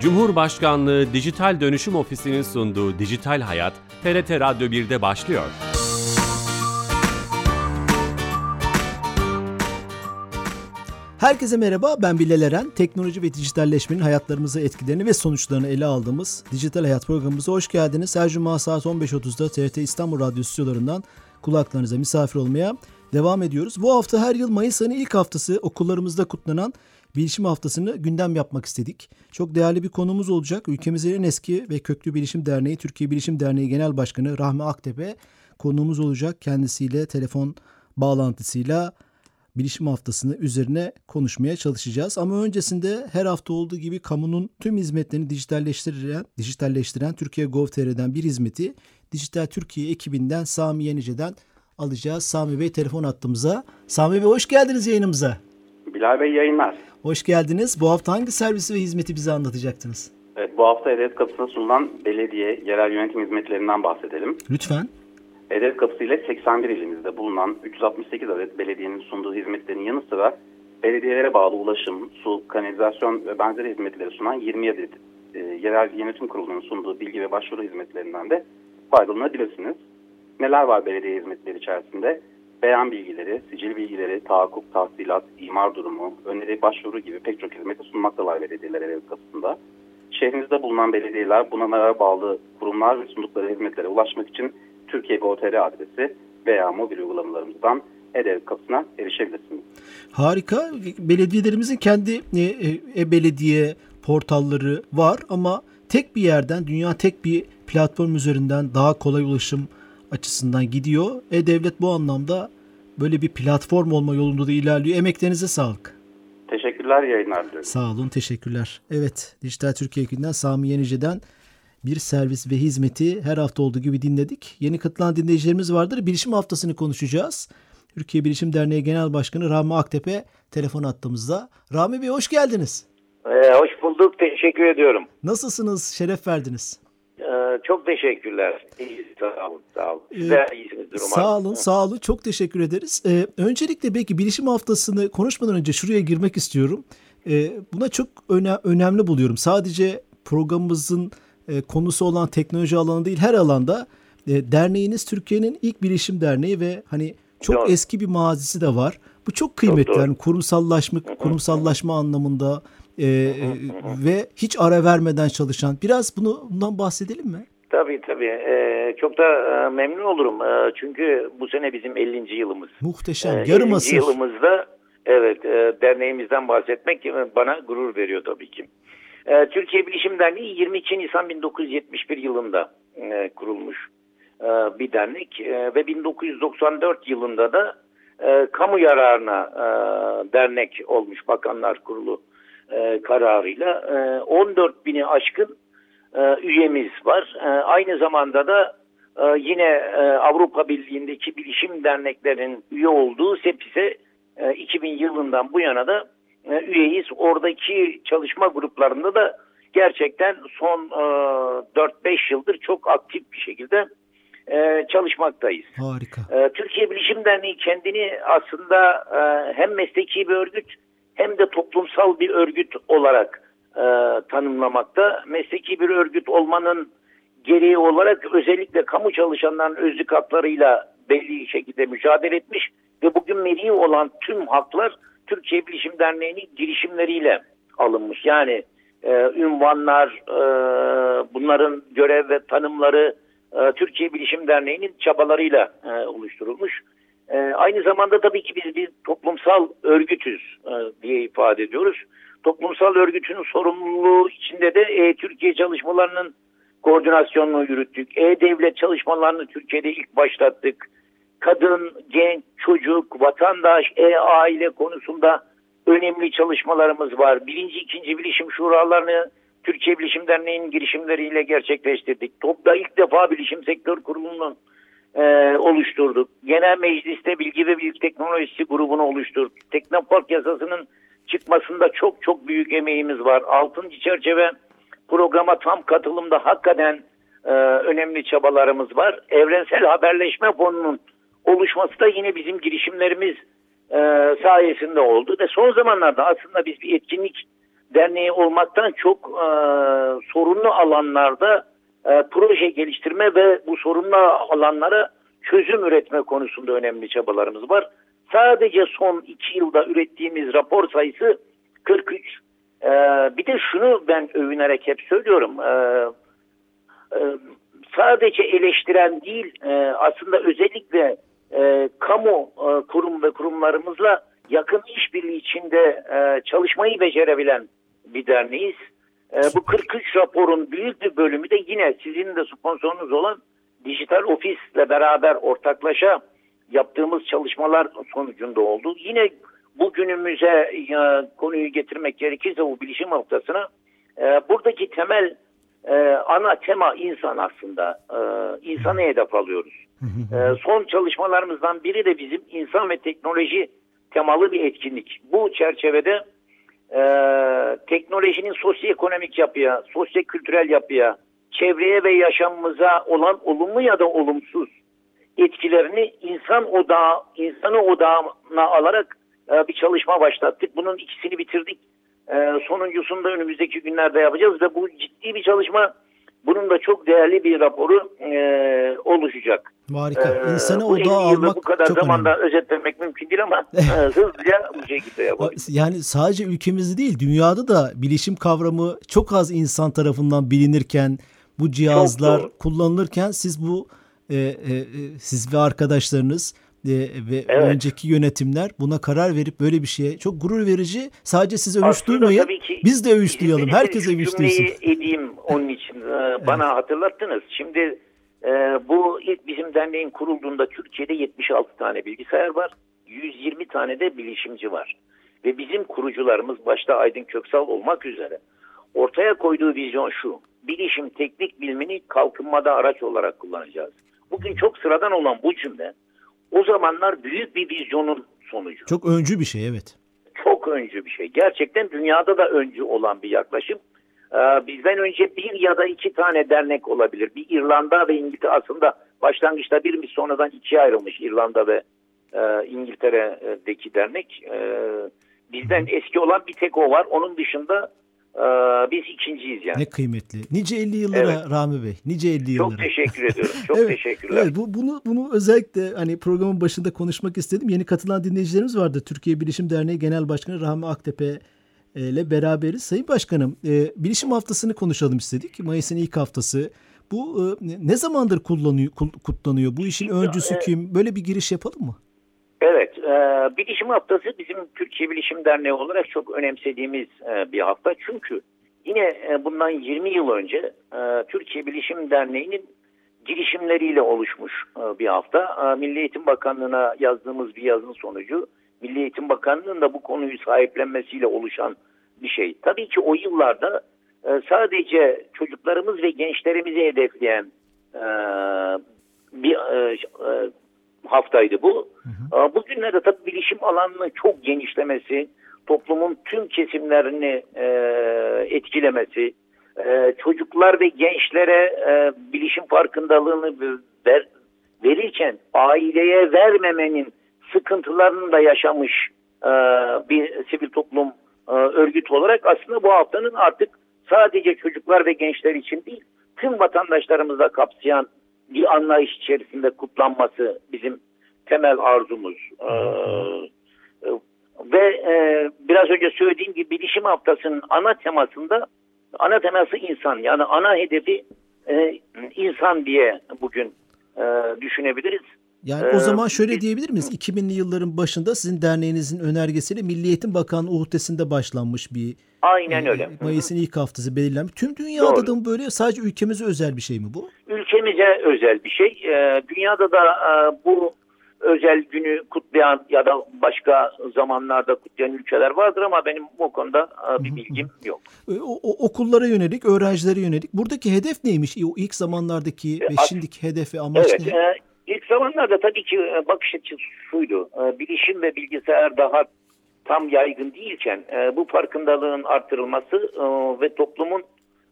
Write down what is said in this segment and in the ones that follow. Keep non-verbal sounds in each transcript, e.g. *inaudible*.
Cumhurbaşkanlığı Dijital Dönüşüm Ofisi'nin sunduğu Dijital Hayat, TRT Radyo 1'de başlıyor. Herkese merhaba, ben Bilal Eren. Teknoloji ve dijitalleşmenin hayatlarımıza etkilerini ve sonuçlarını ele aldığımız Dijital Hayat programımıza hoş geldiniz. Her cuma saat 15.30'da TRT İstanbul Radyo stüdyolarından kulaklarınıza misafir olmaya devam ediyoruz. Bu hafta her yıl Mayıs ayının ilk haftası okullarımızda kutlanan Bilişim Haftası'nı gündem yapmak istedik. Çok değerli bir konumuz olacak. Ülkemizin en eski ve köklü Bilişim Derneği, Türkiye Bilişim Derneği Genel Başkanı Rahmi Aktepe konuğumuz olacak. Kendisiyle telefon bağlantısıyla Bilişim Haftası'nı üzerine konuşmaya çalışacağız. Ama öncesinde her hafta olduğu gibi kamunun tüm hizmetlerini dijitalleştiren, dijitalleştiren Türkiye Gov.tr'den bir hizmeti Dijital Türkiye ekibinden Sami Yenice'den alacağız. Sami Bey telefon attığımıza. Sami Bey hoş geldiniz yayınımıza. Bilal Bey yayınlar. Hoş geldiniz. Bu hafta hangi servisi ve hizmeti bize anlatacaktınız? Evet, bu hafta E-Devlet Kapısı'na sunulan belediye, yerel yönetim hizmetlerinden bahsedelim. Lütfen. E-Devlet Kapısı ile 81 ilimizde bulunan 368 adet belediyenin sunduğu hizmetlerin yanı sıra belediyelere bağlı ulaşım, su, kanalizasyon ve benzeri hizmetleri sunan 20 adet e, yerel yönetim kurulunun sunduğu bilgi ve başvuru hizmetlerinden de faydalanabilirsiniz. Neler var belediye hizmetleri içerisinde? Beyan bilgileri, sicil bilgileri, tahakkuk, tahsilat, imar durumu, öneri, başvuru gibi pek çok hizmeti sunmaktalar belediyeler ev kapısında. Şehrimizde bulunan belediyeler bunlara bağlı kurumlar ve sundukları hizmetlere ulaşmak için Türkiye Gov.tr adresi veya mobil uygulamalarımızdan e kapısına erişebilirsiniz. Harika. Belediyelerimizin kendi e-belediye e, portalları var ama tek bir yerden, dünya tek bir platform üzerinden daha kolay ulaşım açısından gidiyor. E-Devlet bu anlamda böyle bir platform olma yolunda da ilerliyor. Emeklerinize sağlık. Teşekkürler yayınlar diliyorum. Sağ olun teşekkürler. Evet Dijital Türkiye ekibinden Sami Yenice'den bir servis ve hizmeti her hafta olduğu gibi dinledik. Yeni katılan dinleyicilerimiz vardır. Bilişim haftasını konuşacağız. Türkiye Bilişim Derneği Genel Başkanı Rami Aktepe telefon attığımızda. Rami Bey hoş geldiniz. Ee, hoş bulduk. Teşekkür ediyorum. Nasılsınız? Şeref verdiniz. Ee, çok teşekkürler. İyi, sağ olun, sağ olun. İyisinizdir umarım. Sağ olun, sağ olun. Çok teşekkür ederiz. Ee, öncelikle belki bilişim haftasını konuşmadan önce şuraya girmek istiyorum. Ee, buna çok öne önemli buluyorum. Sadece programımızın e, konusu olan teknoloji alanı değil, her alanda e, derneğiniz Türkiye'nin ilk bilişim derneği ve hani çok Doğru. eski bir mazisi de var. Bu çok kıymetli. Çok yani kurumsallaşma, kurumsallaşma anlamında e, ve hiç ara vermeden çalışan. Biraz bunu bundan bahsedelim mi? Tabii tabii. Ee, çok da e, memnun olurum. E, çünkü bu sene bizim 50. yılımız. Muhteşem. E, Yarım asır. yılımızda evet e, derneğimizden bahsetmek bana gurur veriyor tabii ki. E, Türkiye Bilişim Derneği 22 Nisan 1971 yılında e, kurulmuş e, bir dernek e, ve 1994 yılında da e, kamu yararına e, dernek olmuş Bakanlar Kurulu e, kararıyla. E, 14 bini aşkın e, üyemiz var. E, aynı zamanda da e, yine e, Avrupa Birliği'ndeki bilişim derneklerin üye olduğu SEPİS'e e, 2000 yılından bu yana da e, üyeyiz. Oradaki çalışma gruplarında da gerçekten son e, 4-5 yıldır çok aktif bir şekilde e, çalışmaktayız. Harika. E, Türkiye Bilişim Derneği kendini aslında e, hem mesleki bir örgüt hem de toplumsal bir örgüt olarak e, tanımlamakta. Mesleki bir örgüt olmanın gereği olarak özellikle kamu çalışanların özlük haklarıyla belli şekilde mücadele etmiş ve bugün meri olan tüm haklar Türkiye Bilişim Derneği'nin girişimleriyle alınmış. Yani e, ünvanlar, e, bunların görev ve tanımları e, Türkiye Bilişim Derneği'nin çabalarıyla e, oluşturulmuş. E, aynı zamanda tabii ki biz bir toplumsal örgütüz e, diye ifade ediyoruz. Toplumsal örgütün sorumluluğu içinde de e, Türkiye çalışmalarının koordinasyonunu yürüttük. E-Devlet çalışmalarını Türkiye'de ilk başlattık. Kadın, genç, çocuk, vatandaş, e-aile konusunda önemli çalışmalarımız var. Birinci, ikinci bilişim şuralarını Türkiye Bilişim Derneği'nin girişimleriyle gerçekleştirdik. TOP'da ilk defa Bilişim Sektör Kurulu'nun e, oluşturduk. Genel Meclis'te Bilgi ve Bilgi Teknolojisi grubunu oluşturduk. Teknopark yasasının çıkmasında çok çok büyük emeğimiz var. Altıncı çerçeve programa tam katılımda hakikaten e, önemli çabalarımız var. Evrensel Haberleşme Fonu'nun oluşması da yine bizim girişimlerimiz e, sayesinde oldu. Ve son zamanlarda aslında biz bir etkinlik derneği olmaktan çok e, sorunlu alanlarda e, proje geliştirme ve bu sorunlu alanlara çözüm üretme konusunda önemli çabalarımız var. Sadece son iki yılda ürettiğimiz rapor sayısı 43. E, bir de şunu ben övünerek hep söylüyorum. E, e, sadece eleştiren değil e, aslında özellikle e, kamu e, kurum ve kurumlarımızla yakın işbirliği içinde e, çalışmayı becerebilen bir derneğiz. E, bu 43 raporun büyük bir bölümü de yine sizin de sponsorunuz olan Dijital Ofis'le beraber ortaklaşa yaptığımız çalışmalar sonucunda oldu. Yine bugünümüze e, konuyu getirmek gerekirse bu bilişim haftasına e, buradaki temel e, ana tema insan aslında. E, insanı hedef alıyoruz. e, son çalışmalarımızdan biri de bizim insan ve teknoloji temalı bir etkinlik. Bu çerçevede e, teknolojinin sosyoekonomik yapıya, sosyo-kültürel yapıya, çevreye ve yaşamımıza olan olumlu ya da olumsuz etkilerini insan odağı, insanı odağına alarak e, bir çalışma başlattık. Bunun ikisini bitirdik. E, sonuncusunu da önümüzdeki günlerde yapacağız ve bu ciddi bir çalışma. Bunun da çok değerli bir raporu e, oluşacak. Harika. Ee, İnsanı bu odağa almak bu kadar çok zamanda önemli. özetlemek mümkün değil ama *laughs* e, hızlıca bu şekilde yapalım. Yani sadece ülkemizde değil dünyada da bilişim kavramı çok az insan tarafından bilinirken bu cihazlar kullanılırken siz bu e, e, e, siz ve arkadaşlarınız ve Evet. önceki yönetimler buna karar verip böyle bir şeye çok gurur verici. Sadece siz övüş Aslında duymayın. ki Biz de övüş duyalım. Herkes övüş duysun. edeyim onun için. Ee, Bana hatırlattınız. Şimdi e, bu ilk bizim derneğin kurulduğunda Türkiye'de 76 tane bilgisayar var. 120 tane de bilişimci var. Ve bizim kurucularımız başta Aydın Köksal olmak üzere ortaya koyduğu vizyon şu. Bilişim teknik bilimini kalkınmada araç olarak kullanacağız. Bugün çok sıradan olan bu cümle o zamanlar büyük bir vizyonun sonucu Çok öncü bir şey evet. çok öncü bir şey. Gerçekten dünyada da öncü olan bir yaklaşım. Ee, bizden önce bir ya da iki tane dernek olabilir. Bir İrlanda ve İngiltere aslında başlangıçta birmiş sonradan ikiye ayrılmış İrlanda ve e, İngiltere'deki dernek. Ee, bizden eski olan bir tek o var. Onun dışında biz ikinciyiz yani. Ne kıymetli. Nice 50 yıllara Evet. Rami Bey. Nice 50 yıllara. Çok teşekkür *laughs* ediyorum. Çok Evet, teşekkürler. Evet, bu, bunu bunu özellikle hani programın başında konuşmak istedim. Yeni katılan dinleyicilerimiz vardı. Türkiye Bilişim Derneği Genel Başkanı Rahmi Aktepe e, ile beraberiz. Sayın Başkanım, e, Bilişim Haftası'nı konuşalım istedik. Mayıs'ın ilk haftası. Bu e, ne zamandır kullanıyor, kul- kutlanıyor? Bu işin öncüsü e, kim? Böyle bir giriş yapalım mı? Evet, e, Bilişim Haftası bizim Türkiye Bilişim Derneği olarak çok önemsediğimiz e, bir hafta. Çünkü yine e, bundan 20 yıl önce e, Türkiye Bilişim Derneği'nin girişimleriyle oluşmuş e, bir hafta. E, Milli Eğitim Bakanlığı'na yazdığımız bir yazın sonucu Milli Eğitim Bakanlığı'nın da bu konuyu sahiplenmesiyle oluşan bir şey. Tabii ki o yıllarda e, sadece çocuklarımız ve gençlerimizi hedefleyen e, bir e, e, haftaydı bu. Bugünlerde tabii bilişim alanının çok genişlemesi, toplumun tüm kesimlerini e, etkilemesi, e, çocuklar ve gençlere e, bilişim farkındalığını ver, verirken aileye vermemenin sıkıntılarını da yaşamış e, bir sivil toplum e, örgütü olarak aslında bu haftanın artık sadece çocuklar ve gençler için değil, tüm vatandaşlarımızı da kapsayan bir anlayış içerisinde kutlanması bizim temel arzumuz. Ee, ve e, biraz önce söylediğim gibi bilişim haftasının ana temasında ana teması insan yani ana hedefi e, insan diye bugün e, düşünebiliriz. Yani Ee, o zaman şöyle diyebilir miyiz? 2000'li yılların başında sizin derneğinizin önergesiyle Milli Eğitim Bakanlığı uhdesinde başlanmış bir Aynen e, öyle. Mayıs'ın ilk haftası belirlenmiş. Tüm dünyada Doğru. da böyle sadece ülkemize özel bir şey mi bu? Ülkemize özel bir şey. Ee, dünyada da e, bu özel günü kutlayan ya da başka zamanlarda kutlayan ülkeler vardır ama benim o konuda e, bir bilgim yok. E, O, o- okullara yönelik, öğrencilere yönelik. Buradaki hedef neymiş? O ilk zamanlardaki E, ve şimdiki hedef ve amaç Evet, ne? İlk zamanlarda tabii ki e, bakış açısı şuydu. E, bilişim ve bilgisayar daha tam yaygın değilken e, bu farkındalığın artırılması ve toplumun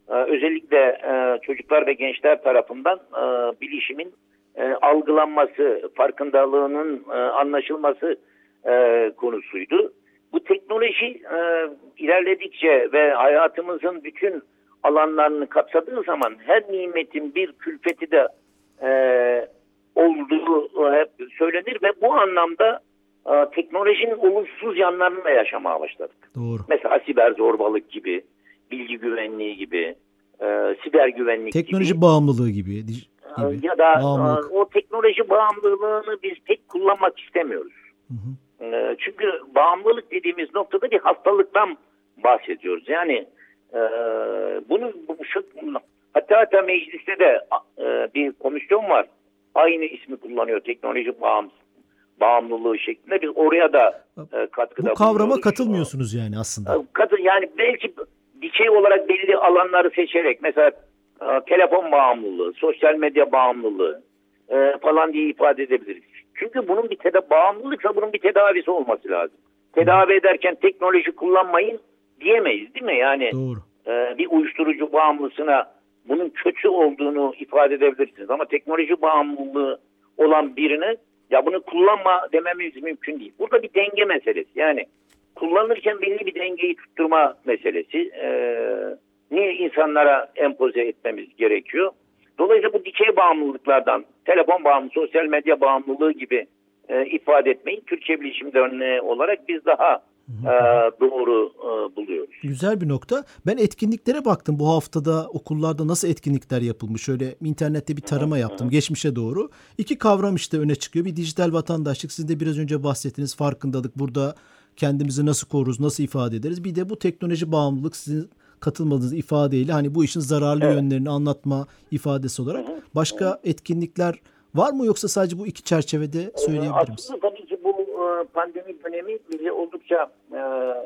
özellikle çocuklar ve gençler tarafından bilişimin algılanması, farkındalığının anlaşılması konusuydu. Bu teknoloji ilerledikçe ve hayatımızın bütün alanlarını kapsadığı zaman her nimetin bir külfeti de olduğu hep söylenir ve bu anlamda e, teknolojinin olumsuz yanlarını yaşamaya başladık. Doğru. Mesela siber zorbalık gibi, bilgi güvenliği gibi, e, siber güvenlik Teknoloji gibi. bağımlılığı gibi. gibi. Ya da Bağımlılık. e, o teknoloji bağımlılığını biz pek kullanmak istemiyoruz. Hı hı. E, Çünkü bağımlılık dediğimiz noktada bir hastalıktan bahsediyoruz. Yani e, bunu bu, şu, hatta hatta mecliste de e, bir komisyon var. Aynı ismi kullanıyor teknoloji bağım, bağımlılığı şeklinde. Biz oraya da e, katkıda Bu kavrama katılmıyorsunuz yani aslında. Kadın yani belki dikey olarak belli alanları seçerek mesela e, telefon bağımlılığı, sosyal medya bağımlılığı e, falan diye ifade edebiliriz. Çünkü bunun bir teda bağımlılıksa bunun bir tedavisi olması lazım. Tedavi ederken teknoloji kullanmayın diyemeyiz değil mi? Yani Doğru. e, bir uyuşturucu bağımlısına bunun kötü olduğunu ifade edebilirsiniz. Ama teknoloji bağımlılığı olan birine ya bunu kullanma dememiz mümkün değil. Burada bir denge meselesi. Yani kullanırken belli bir dengeyi tutturma meselesi. E, niye insanlara empoze etmemiz gerekiyor? Dolayısıyla bu dikey bağımlılıklardan telefon bağımlılığı, sosyal medya bağımlılığı gibi e, ifade etmeyi Türkçe Bilişim Derneği olarak biz daha e, doğru e, buluyoruz. Güzel bir nokta. Ben etkinliklere baktım bu haftada okullarda nasıl etkinlikler yapılmış. Şöyle internette bir tarama yaptım geçmişe doğru. İki kavram işte öne çıkıyor. Bir dijital vatandaşlık. Siz de biraz önce bahsettiniz farkındalık. Burada kendimizi nasıl koruruz, nasıl ifade ederiz. Bir de bu teknoloji bağımlılık sizin katılmadığınız ifadeyle hani bu işin zararlı Evet. yönlerini anlatma ifadesi olarak. Başka etkinlikler var mı yoksa sadece bu iki çerçevede söyleyebilir misiniz? Aslında tabii ki bu e, pandemi dönemi bizi oldukça e,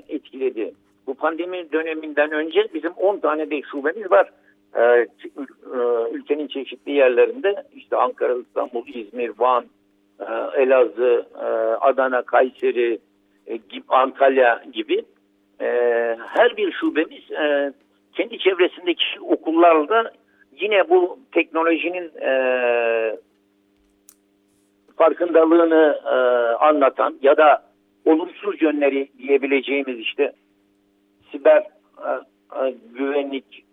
etkiledi. Bu pandemi döneminden önce bizim 10 tane de şubemiz var. E, e, Ülkenin çeşitli yerlerinde işte Ankara, İstanbul, İzmir, Van, e, Elazığ, e, Adana, Kayseri, e, Antalya gibi e, her bir şubemiz e, kendi çevresindeki okullarla yine bu teknolojinin e, farkındalığını e, anlatan ya da olumsuz yönleri diyebileceğimiz işte siber e, e, güvenlik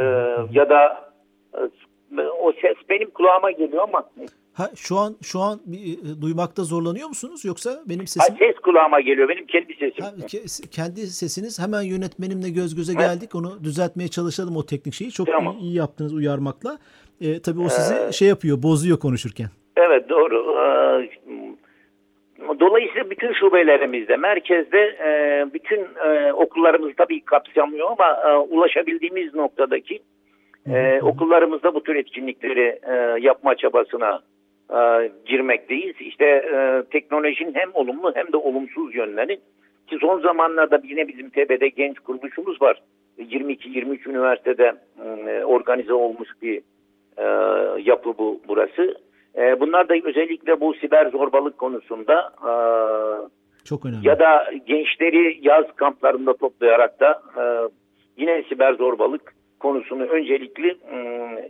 e, ya da e, o ses benim kulağıma geliyor ama Ha, şu an şu an bir, e, duymakta zorlanıyor musunuz yoksa benim ha, sesim? ses kulağıma geliyor benim kendi sesim. Ha, ke- kendi sesiniz hemen yönetmenimle göz göze geldik. Onu düzeltmeye çalışalım o teknik şeyi. Çok Tamam. iyi, iyi yaptınız uyarmakla. E, tabii o sizi Ee, şey yapıyor, bozuyor konuşurken. Evet doğru. Ee, Dolayısıyla bütün şubelerimizde, merkezde e, bütün e, okullarımız tabii kapsamıyor ama e, ulaşabildiğimiz noktadaki okullarımızda bu tür etkinlikleri e, yapma çabasına e, girmekteyiz. İşte e, teknolojinin hem olumlu hem de olumsuz yönleri ki son zamanlarda yine bizim TB'de genç kuruluşumuz var. 22-23 üniversitede e, organize olmuş bir e, yapı bu burası. E, bunlar da özellikle bu siber zorbalık konusunda e, Çok önemli. ya da gençleri yaz kamplarında toplayarak da e, yine siber zorbalık konusunu öncelikli e,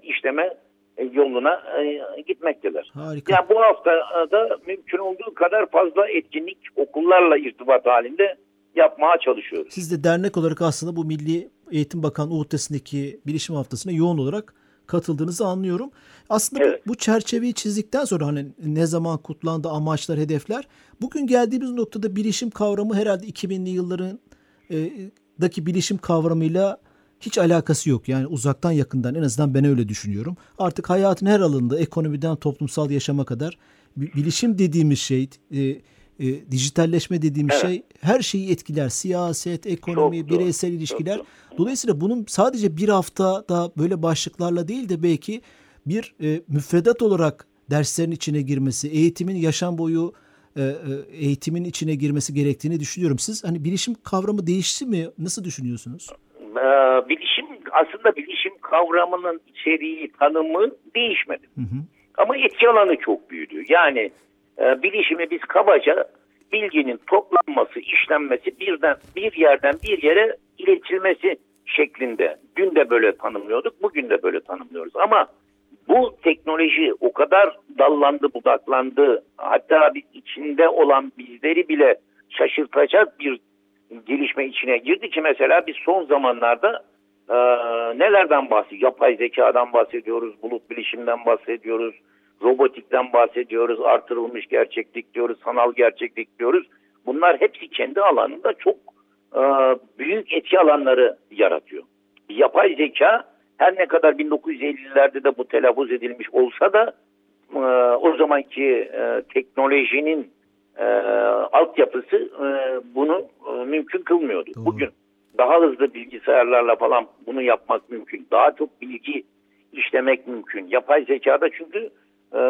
işleme e, yoluna e, gitmekteler. Harika. Yani bu hafta da mümkün olduğu kadar fazla etkinlik okullarla irtibat halinde yapmaya çalışıyoruz. Siz de dernek olarak aslında bu Milli Eğitim Bakanlığı uhdesindeki bilişim haftasına yoğun olarak katıldığınızı anlıyorum. Aslında bu- Evet. bu, çerçeveyi çizdikten sonra hani ne zaman kutlandı, amaçlar, hedefler. Bugün geldiğimiz noktada bilişim kavramı herhalde 2000'li yılların e, daki bilişim kavramıyla hiç alakası yok. Yani uzaktan yakından en azından ben öyle düşünüyorum. Artık hayatın her alanında ekonomiden toplumsal yaşama kadar bi- bilişim dediğimiz şey, e, e, dijitalleşme dediğimiz Evet. şey her şeyi etkiler. Siyaset, ekonomi, Çok doğru, bireysel çok ilişkiler. doğru. Dolayısıyla bunun sadece bir haftada böyle başlıklarla değil de belki bir e, müfredat olarak derslerin içine girmesi, eğitimin yaşam boyu e, e, eğitimin içine girmesi gerektiğini düşünüyorum. Siz hani bilişim kavramı değişti mi? Nasıl düşünüyorsunuz? Ee, bilişim aslında bilişim kavramının içeriği tanımı değişmedi. Hı hı. Ama etki alanı çok büyüdü. Yani e, bilişimi biz kabaca bilginin toplanması, işlenmesi birden bir yerden bir yere iletilmesi şeklinde. Dün de böyle tanımlıyorduk, bugün de böyle tanımlıyoruz. Ama bu teknoloji o kadar dallandı, budaklandı. Hatta bir içinde olan bizleri bile şaşırtacak bir gelişme içine girdi ki mesela biz son zamanlarda e, nelerden bahsediyoruz? Yapay zekadan bahsediyoruz, bulut bilişimden bahsediyoruz, robotikten bahsediyoruz, artırılmış gerçeklik diyoruz, sanal gerçeklik diyoruz. Bunlar hepsi kendi alanında çok e, büyük etki alanları yaratıyor. Yapay zeka her ne kadar 1950'lerde de bu telaffuz edilmiş olsa da e, o zamanki e, teknolojinin e, altyapısı e, bunu e, mümkün kılmıyordu. Doğru. Bugün daha hızlı bilgisayarlarla falan bunu yapmak mümkün. Daha çok bilgi işlemek mümkün. Yapay zekada çünkü e,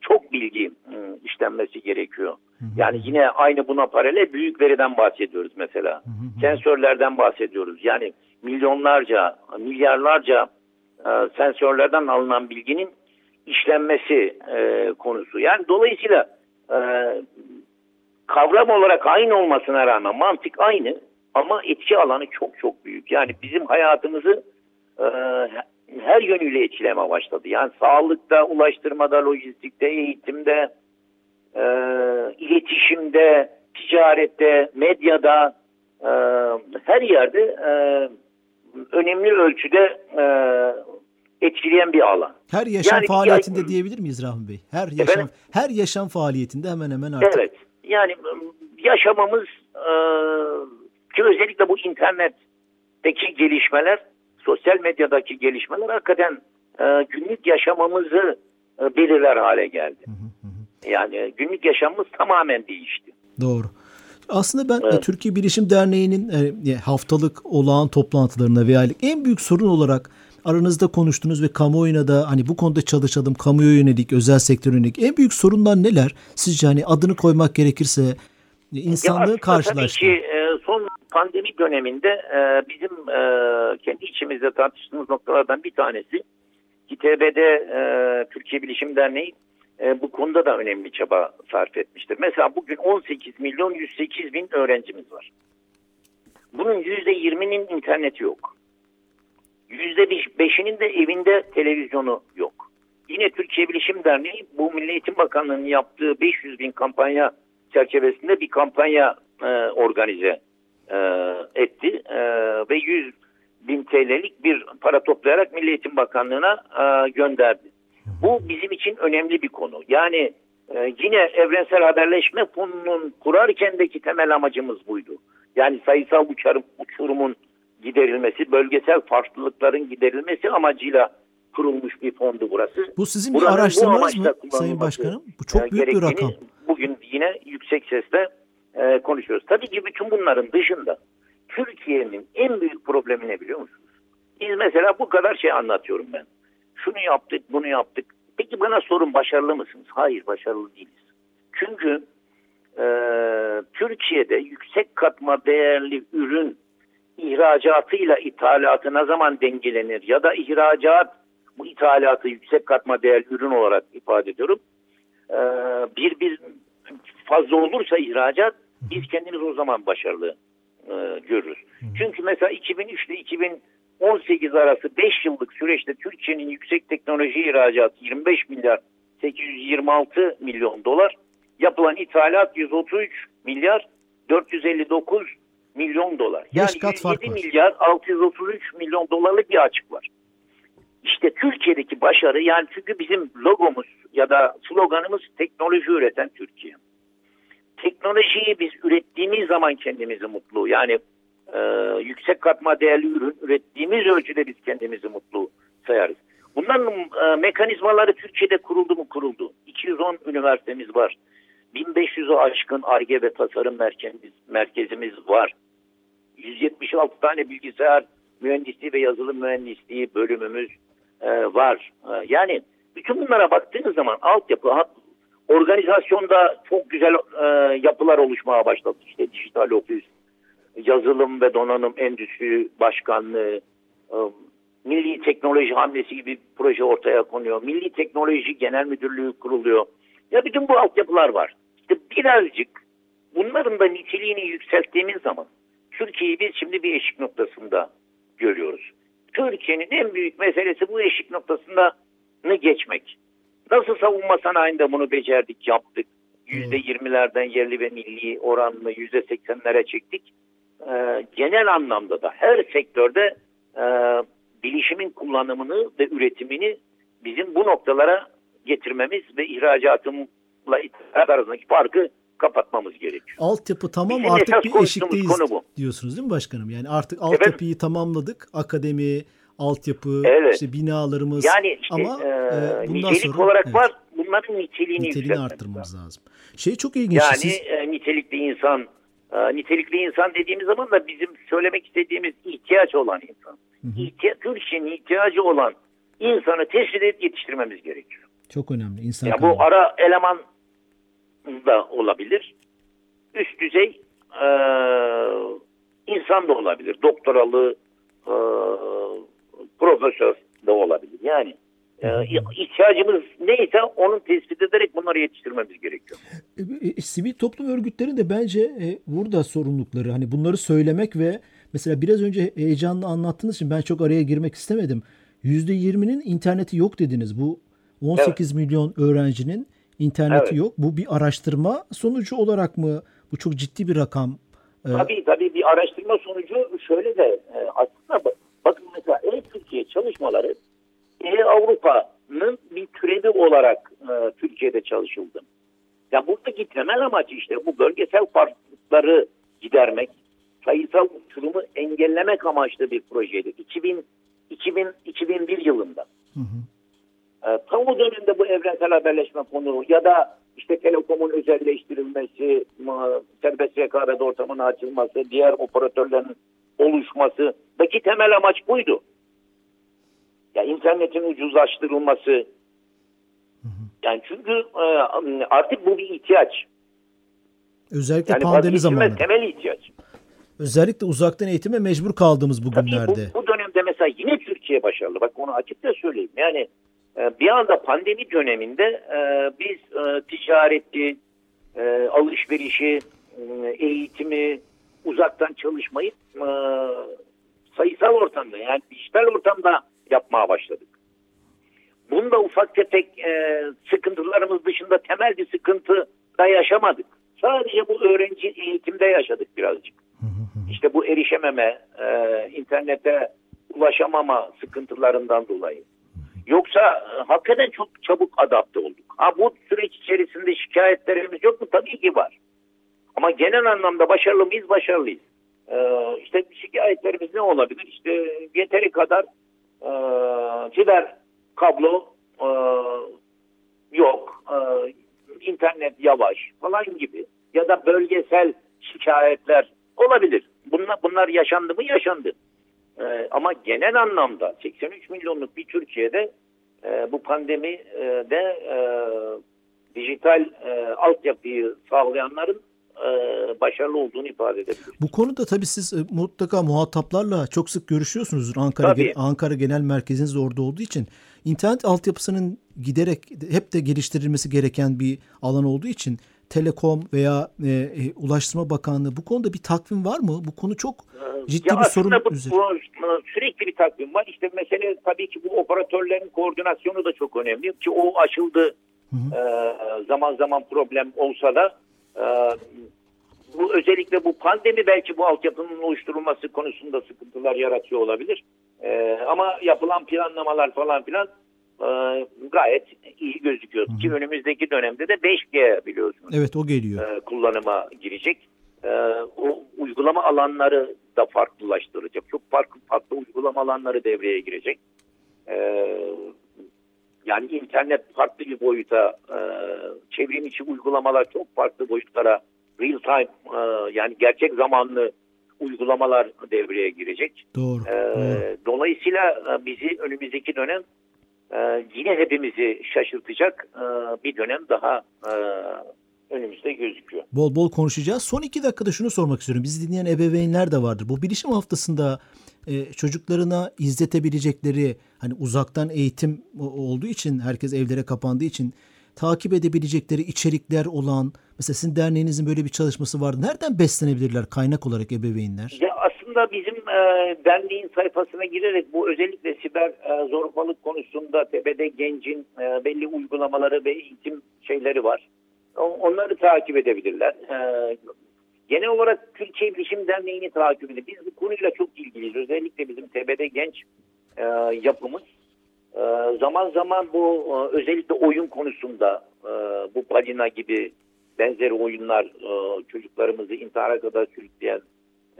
çok bilgi e, işlenmesi gerekiyor. Yani yine aynı buna paralel büyük veriden bahsediyoruz mesela. Sensörlerden bahsediyoruz. Yani milyonlarca, milyarlarca e, sensörlerden alınan bilginin işlenmesi e, konusu. Yani dolayısıyla e, kavram olarak aynı olmasına rağmen mantık aynı ama etki alanı çok çok büyük. Yani bizim hayatımızı e, her yönüyle etkileme başladı. Yani sağlıkta, ulaştırmada, lojistikte, eğitimde, e, iletişimde, ticarette, medyada, e, her yerde e, önemli ölçüde e, etkileyen bir alan. Her yaşam Yani faaliyetinde yay- diyebilir miyiz Rahmi Bey? Her yaşam Efendim? her yaşam faaliyetinde hemen hemen artık. Evet. Yani yaşamamız e, ki özellikle bu internetteki gelişmeler, sosyal medyadaki gelişmeler hakikaten e, günlük yaşamamızı e, belirler hale geldi. Yani günlük yaşamımız tamamen değişti. Doğru. Aslında ben Evet. e, Türkiye Bilişim Derneği'nin e, haftalık olağan toplantılarına veya en büyük sorun olarak aranızda konuştunuz ve kamuoyuna da hani bu konuda çalışalım, kamuya yönelik, özel sektör yönelik en büyük sorunlar neler? Sizce hani adını koymak gerekirse e, insanlığı karşılaştı. Tabii ki e, pandemi döneminde e, bizim e, kendi içimizde tartıştığımız noktalardan bir tanesi İTB'de e, Türkiye Bilişim Derneği e, bu konuda da önemli çaba sarf etmiştir. Mesela bugün 18 milyon 108 bin öğrencimiz var. Bunun %20'nin interneti yok. %5'inin de evinde televizyonu yok. Yine Türkiye Bilişim Derneği bu Milli Eğitim Bakanlığı'nın yaptığı 500 bin kampanya çerçevesinde bir kampanya e, organize e, etti e, ve 100 bin TL'lik bir para toplayarak Milli Eğitim Bakanlığı'na e, gönderdi. Bu bizim için önemli bir konu. Yani e, yine evrensel haberleşme fonunun kurarkendeki temel amacımız buydu. Yani sayısal uçarım, uçurumun giderilmesi, bölgesel farklılıkların giderilmesi amacıyla kurulmuş bir fondu burası. Bu sizin Buranın bir bu araştırmanız amaçla mı Sayın Başkanım? Bu çok e, büyük bir rakam. Bugün yine yüksek sesle e, konuşuyoruz. Tabii ki bütün bunların dışında Türkiye'nin en büyük problemi ne biliyor musunuz? Biz mesela bu kadar şey anlatıyorum ben. Şunu yaptık, bunu yaptık. Peki bana sorun başarılı mısınız? Hayır, başarılı değiliz. Çünkü e, Türkiye'de yüksek katma değerli ürün ihracatıyla ithalatı ne zaman dengelenir ya da ihracat bu ithalatı yüksek katma değerli ürün olarak ifade ediyorum. Ee, bir bir fazla olursa ihracat biz kendimiz o zaman başarılı e, görürüz. Çünkü mesela 2003 ile 2018 arası 5 yıllık süreçte Türkiye'nin yüksek teknoloji ihracatı 25 milyar 826 milyon dolar yapılan ithalat 133 milyar 459 milyon dolar. Yani kat fark 107 var. milyar 633 milyon dolarlık bir açık var. İşte Türkiye'deki başarı yani çünkü bizim logomuz ya da sloganımız teknoloji üreten Türkiye. Teknolojiyi biz ürettiğimiz zaman kendimizi mutlu yani e, yüksek katma değerli ürün ürettiğimiz ölçüde biz kendimizi mutlu sayarız. Bunların e, mekanizmaları Türkiye'de kuruldu mu kuruldu. 210 üniversitemiz var. 1500'ü aşkın ARGE ve tasarım merkezimiz, merkezimiz var. 176 tane bilgisayar mühendisliği ve yazılım mühendisliği bölümümüz e, var. E, yani bütün bunlara baktığınız zaman altyapı, hat- organizasyonda çok güzel e, yapılar oluşmaya başladı. İşte dijital ofis, yazılım ve donanım endüstri başkanlığı, e, milli teknoloji hamlesi gibi proje ortaya konuyor. Milli teknoloji genel müdürlüğü kuruluyor. Ya bütün bu altyapılar var. İşte birazcık bunların da niteliğini yükselttiğimiz zaman Türkiye'yi biz şimdi bir eşik noktasında görüyoruz. Türkiye'nin en büyük meselesi bu eşik noktasında geçmek. Nasıl savunma sanayinde bunu becerdik, yaptık. %20'lerden yerli ve milli oranını %80'lere çektik. E, genel anlamda da her sektörde e, bilişimin kullanımını ve üretimini bizim bu noktalara getirmemiz ve ihracatımla ithalat arasındaki farkı kapatmamız gerekiyor. Altyapı tamam Bizim artık bir eşikteyiz konu bu. diyorsunuz değil mi başkanım? Yani artık altyapıyı tamamladık. Akademi, altyapı, Evet. işte binalarımız Yani işte ama e, e, bundan nicelik sonra olarak evet, var. Bunların niteliğini, niteliğini arttırmamız lazım. lazım. Şey çok ilginç. Yani siz, e, nitelikli insan, e, nitelikli insan dediğimiz zaman da bizim söylemek istediğimiz ihtiyaç olan insan. İhtiya Türkiye'nin ihtiyacı olan insanı teşhis edip yetiştirmemiz gerekiyor. çok önemli. İnsan Ya bu ara eleman da olabilir. Üst düzey e, insan da olabilir. Doktoralı e, profesör de olabilir. Yani e, ihtiyacımız neyse onu tespit ederek bunları yetiştirmemiz gerekiyor. E, e, sivil toplum örgütlerinin de bence e, burada sorumlulukları hani bunları söylemek ve mesela biraz önce heyecanlı anlattığınız için ben çok araya girmek istemedim. %20'nin interneti yok dediniz. Bu 18 milyon öğrencinin interneti Evet. yok. Bu bir araştırma sonucu olarak mı? Bu çok ciddi bir rakam. Tabii tabii bir araştırma sonucu şöyle de e, aslında bak- bakın mesela Çalışmaları E-Avrupa'nın bir türevi olarak e, Türkiye'de çalışıldı. Ya buradaki temel amaç işte bu bölgesel farklılıkları gidermek, sayısal uçurumu engellemek amaçlı bir projeydi. 2000, 2000 2001 yılında. hı hı. E, tam o dönemde bu evrensel haberleşme konu ya da işte telekomun özelleştirilmesi, serbest rekabet ortamının açılması, diğer operatörlerin oluşması daki temel amaç buydu. Ya internetin ucuzlaştırılması. Yani çünkü e, artık bu bir ihtiyaç. Özellikle Yani pandemi zamanında. temel ihtiyaç. Özellikle uzaktan eğitime mecbur kaldığımız Tabii bugünlerde. bu, bu dönemde mesela yine Türkiye başarılı. Bak onu açıkça söyleyeyim. Yani e, bir anda pandemi döneminde e, biz e, ticareti, alışverişi, eğitimi, uzaktan çalışmayı sayısal ortamda yani dijital ortamda yapmaya başladık. Bunda ufak tefek e, sıkıntılarımız dışında temel bir sıkıntı da yaşamadık. Sadece bu öğrenci eğitimde yaşadık birazcık. İşte bu erişememe, e, internete ulaşamama sıkıntılarından dolayı. Yoksa e, hakikaten çok çabuk adapte olduk. Ha bu süreç içerisinde şikayetlerimiz yok mu? Tabii ki var. Ama genel anlamda başarılı mıyız? Başarılıyız. E, işte şikayetlerimiz ne olabilir? İşte yeteri kadar e, fiber kablo e, yok. E, internet yavaş falan gibi. Ya da bölgesel şikayetler olabilir. Bunlar, bunlar yaşandı mı? Yaşandı. Ee, ama genel anlamda 83 milyonluk bir Türkiye'de e, bu pandemide e, dijital e, altyapıyı sağlayanların başarılı olduğunu ifade edebiliriz. Bu konuda tabii siz e, mutlaka muhataplarla çok sık görüşüyorsunuzdur. Ankara Tabii. Ankara Genel Merkeziniz orada olduğu için internet altyapısının giderek hep de geliştirilmesi gereken bir alan olduğu için Telekom veya e, e, Ulaştırma Bakanlığı bu konuda bir takvim var mı? Bu konu çok ciddi Ya bir sorun bu, üzerine. bu sürekli bir takvim var. İşte mesele tabii ki bu operatörlerin koordinasyonu da çok önemli. Ki o aşıldı Ee, zaman zaman problem olsa da e, bu özellikle bu pandemi belki bu altyapının oluşturulması konusunda sıkıntılar yaratıyor olabilir. Ee, ama yapılan planlamalar falan filan e, gayet iyi gözüküyor. Ki önümüzdeki dönemde de 5G biliyorsunuz Evet o geliyor. e, kullanıma girecek. E, o uygulama alanları da farklılaştıracak. Çok farklı farklı uygulama alanları devreye girecek. E, yani internet farklı bir boyuta, e, çevrim içi uygulamalar çok farklı boyutlara, real time e, yani gerçek zamanlı uygulamalar devreye girecek. Doğru. E, doğru. dolayısıyla e, bizi önümüzdeki dönem e, yine hepimizi şaşırtacak e, bir dönem daha e, önümüzde gözüküyor. Bol bol konuşacağız. Son iki dakikada şunu sormak istiyorum. Bizi dinleyen ebeveynler de vardır. Bu bilişim haftasında e, çocuklarına izletebilecekleri hani uzaktan eğitim olduğu için herkes evlere kapandığı için takip edebilecekleri içerikler olan mesela sizin derneğinizin böyle bir çalışması vardı. Nereden beslenebilirler kaynak olarak ebeveynler? Ya aslında bizim e, derneğin sayfasına girerek bu özellikle siber e, zorbalık konusunda TBD Genc'in e, belli uygulamaları ve eğitim şeyleri var. onları takip edebilirler. E, genel olarak Türkiye Bilişim Derneği'ni takip edebilirler. Biz bu konuyla çok ilgiliyiz. Özellikle bizim TBD Genç e, yapımız. E, zaman zaman bu e, özellikle oyun konusunda e, bu Balina gibi benzeri oyunlar e, çocuklarımızı intihara kadar sürükleyen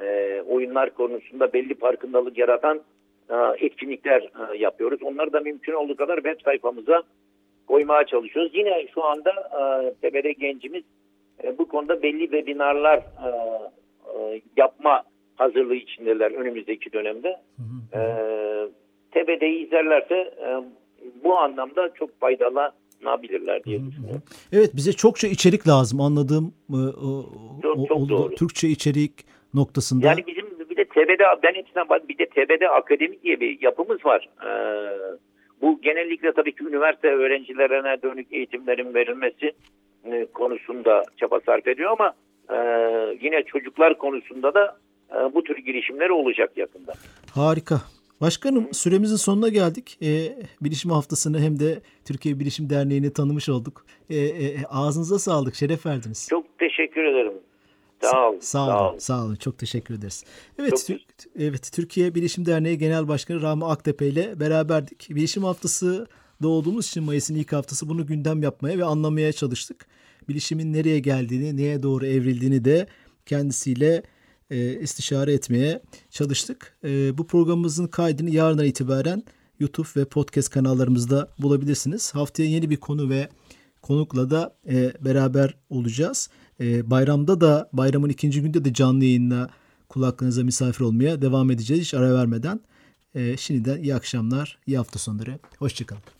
e, oyunlar konusunda belli farkındalık yaratan e, etkinlikler e, yapıyoruz. Onları da mümkün olduğu kadar web sayfamıza koymaya çalışıyoruz. Yine şu anda e, TBD gencimiz e, bu konuda belli webinarlar e, e, yapma hazırlığı içindeler önümüzdeki dönemde. Hı hı. E, TBD'yi izlerlerse e, bu anlamda çok faydalanabilirler diye düşünüyorum. Evet bize çokça içerik lazım anladığım e, çok, çok oldu. Doğru. Türkçe içerik noktasında. Yani bizim bir de TBD ben hepsinden bir de TBD Akademi diye bir yapımız var. Ee, bu genellikle tabii ki üniversite öğrencilerine dönük eğitimlerin verilmesi e, konusunda çaba sarf ediyor ama e, yine çocuklar konusunda da e, bu tür girişimler olacak yakında. Harika. Başkanım süremizin sonuna geldik. E, bilişim haftasını hem de Türkiye Bilişim Derneği'ni tanımış olduk. E, e, ağzınıza sağlık, şeref verdiniz. Çok teşekkür ederim. Sağ olun. Sağ, olun. Sağ olun. Sağ olun. Çok teşekkür ederiz. Evet, Çok evet Türkiye Bilişim Derneği Genel Başkanı Rahmi Aktepe ile beraberdik. Bilişim haftası doğduğumuz için Mayıs'ın ilk haftası bunu gündem yapmaya ve anlamaya çalıştık. Bilişimin nereye geldiğini, neye doğru evrildiğini de kendisiyle e, istişare etmeye çalıştık. E, bu programımızın kaydını yarından itibaren YouTube ve podcast kanallarımızda bulabilirsiniz. Haftaya yeni bir konu ve konukla da e, beraber olacağız. E, bayramda da bayramın ikinci günde de canlı yayınla kulaklarınıza misafir olmaya devam edeceğiz hiç ara vermeden. E, şimdiden iyi akşamlar, iyi hafta sonları. Hoşçakalın.